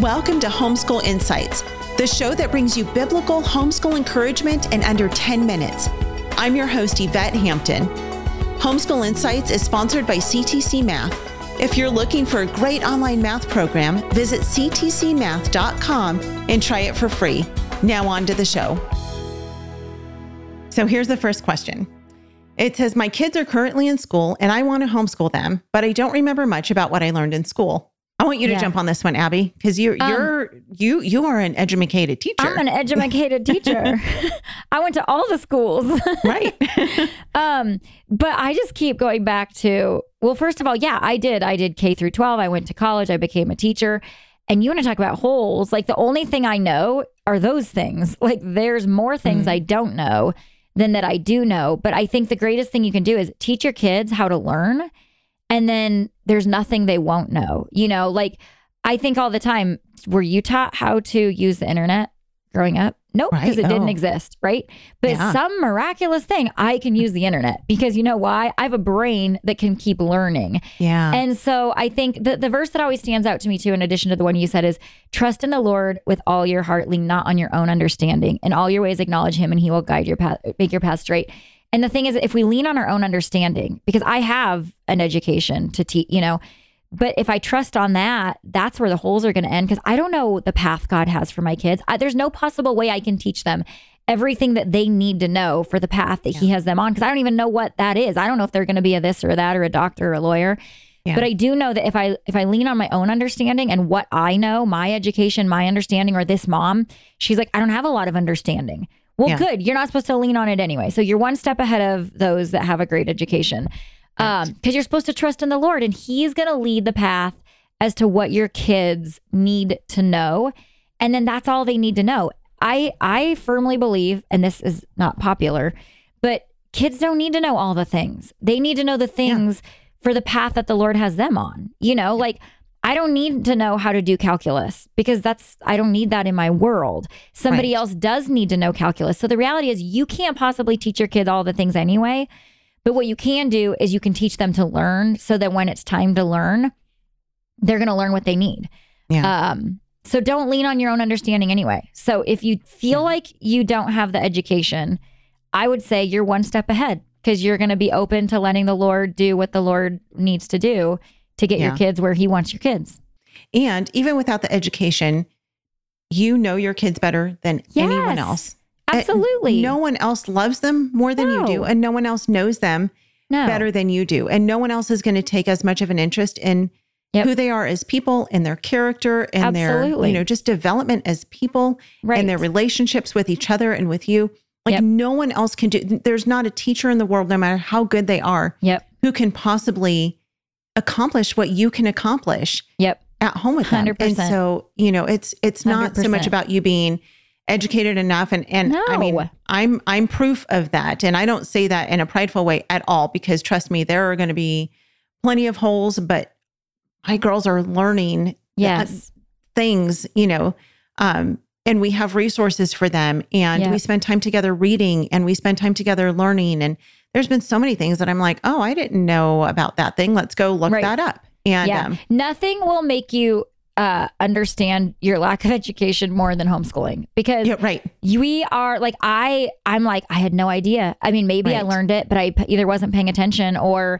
Welcome to Homeschool Insights, the show that brings you biblical homeschool encouragement in under 10 minutes. I'm your host, Yvette Hampton. Homeschool Insights is sponsored by CTC Math. If you're looking for a great online math program, visit ctcmath.com and try it for free. Now, on to the show. So, here's the first question. It says, My kids are currently in school and I want to homeschool them, but I don't remember much about what I learned in school. I want you to Yeah. jump on this one, Aby, because you're Um, you're you you are an educated teacher, I'm an educated teacher. I went to all the schools. right? um, but I just keep going back to well, first of all, yeah, I did. I did K through 12. I went to college. I became a teacher. And you want to talk about holes? Like the only thing I know are those things. Like there's more things I don't know than that I do know. But I think the greatest thing you can do is teach your kids how to learn. And then there's nothing they won't know. You know, like I think all the time, were you taught how to use the internet growing up? Nope, because Right. it didn't Oh. exist, right? But Yeah. some miraculous thing, I can use the internet because you know why? I have a brain that can keep learning. yeah, And so I think the, the verse that always stands out to me too, in addition to the one you said, is trust in the Lord with all your heart, lean not on your own understanding. In all your ways, acknowledge him and he will guide your path, make your path straight. And the thing is, if we lean on our own understanding, because I have an education to teach, you know, but if I trust on that, that's where the holes are going to end because I don't know the path God has for my kids. I, there's no possible way I can teach them everything that they need to know for the path that He has them on because I don't even know what that is. I don't know if they're going to be a this or that or a doctor or a lawyer. Yeah. But I do know that if I if I lean on my own understanding and what I know, my education, my understanding, or this mom, she's like, I don't have a lot of understanding. Well, Yeah. good. You're not supposed to lean on it anyway. So you're one step ahead of those that have a great education. Um, because you're supposed to trust in the Lord and He's gonna lead the path as to what your kids need to know. And then that's all they need to know. I I firmly believe, and this is not popular, but kids don't need to know all the things. They need to know the things for the path that the Lord has them on. You know, like I don't need to know how to do calculus because that's I don't need that in my world. Somebody Right. else does need to know calculus. So the reality is you can't possibly teach your kids all the things anyway. But what you can do is you can teach them to learn so that when it's time to learn, they're going to learn what they need. yeah, Um, so don't lean on your own understanding anyway. So if you feel like you don't have the education, I would say you're one step ahead because you're going to be open to letting the Lord do what the Lord needs to do to get Yeah. your kids where He wants your kids. and even without the education, you know your kids better than anyone else. Absolutely. no one else loves them more than you do, and no one else knows them no. better than you do, and no one else is going to take as much of an interest in Yep. who they are as people and their character and their you know just development as people Right. and their relationships with each other and with you. Like Yep. no one else can do. There's not a teacher in the world, no matter how good they are, Yep. who can possibly accomplish what you can accomplish Yep. at home with them. 100%. And so, you know, it's it's not so much about you being educated enough and and I mean, I'm I'm proof of that and I don't say that in a prideful way at all because trust me, there are going to be plenty of holes, but my girls are learning Yes. things, you know, um and we have resources for them and Yeah. we spend time together reading and we spend time together learning and there's been so many things that I'm like, "Oh, I didn't know about that thing. Let's go look Right. that up." And yeah. um Nothing will make you uh, understand your lack of education more than homeschooling because yeah, right. we are like I I'm like I had no idea. I mean, maybe I learned it, but I either wasn't paying attention or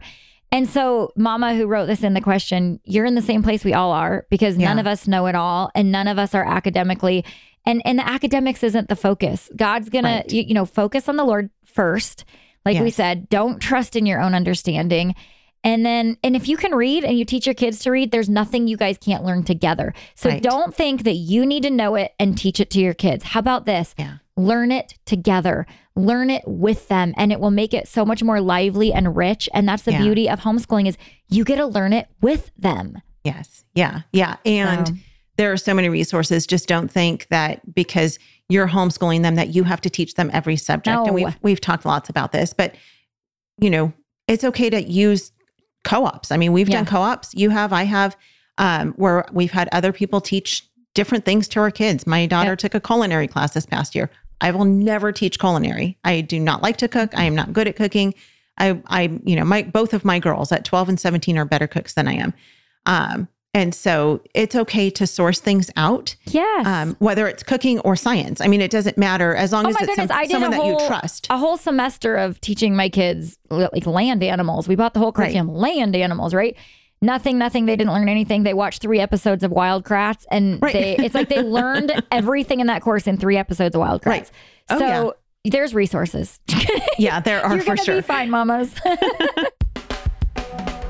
and so mama who wrote this in the question, you're in the same place we all are because none of us know it all and none of us are academically and and the academics isn't the focus. God's going Right. to you, you know focus on the Lord first. Like we said, don't trust in your own understanding. And then, and if you can read and you teach your kids to read, there's nothing you guys can't learn together. So Right. don't think that you need to know it and teach it to your kids. How about this? Yeah. Learn it together, learn it with them, and it will make it so much more lively and rich. And that's the Yeah. beauty of homeschooling is you get to learn it with them. Yes. Yeah. Yeah. And So- there are so many resources. Just don't think that because you're homeschooling them that you have to teach them every subject. And No. we've we've talked lots about this, but you know, it's okay to use co-ops. I mean, we've Yeah. done co-ops. You have, I have, um, where we've had other people teach different things to our kids. My daughter Yep. took a culinary class this past year. I will never teach culinary. I do not like to cook. I am not good at cooking. I, I, you know, my both of my girls at 12 and 17 are better cooks than I am. Um, And so it's okay to source things out, Yes. um, whether it's cooking or science. I mean, it doesn't matter as long Oh as it's goodness! some- someone a that you trust. a whole semester of teaching my kids like land animals. We bought the whole curriculum, land animals, right? Nothing, nothing. They didn't learn anything. They watched three episodes of Wild Kratts, and Right. they it's like they learned everything in that course in three episodes of Wild Kratts. Right. Oh, so there's resources. Yeah, there are You're for sure. be fine, mamas.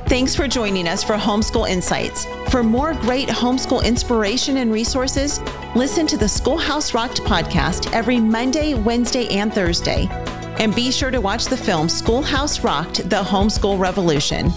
Thanks for joining us for Homeschool Insights. For more great homeschool inspiration and resources, listen to the Schoolhouse Rocked podcast every Monday, Wednesday, and Thursday. And be sure to watch the film Schoolhouse Rocked The Homeschool Revolution.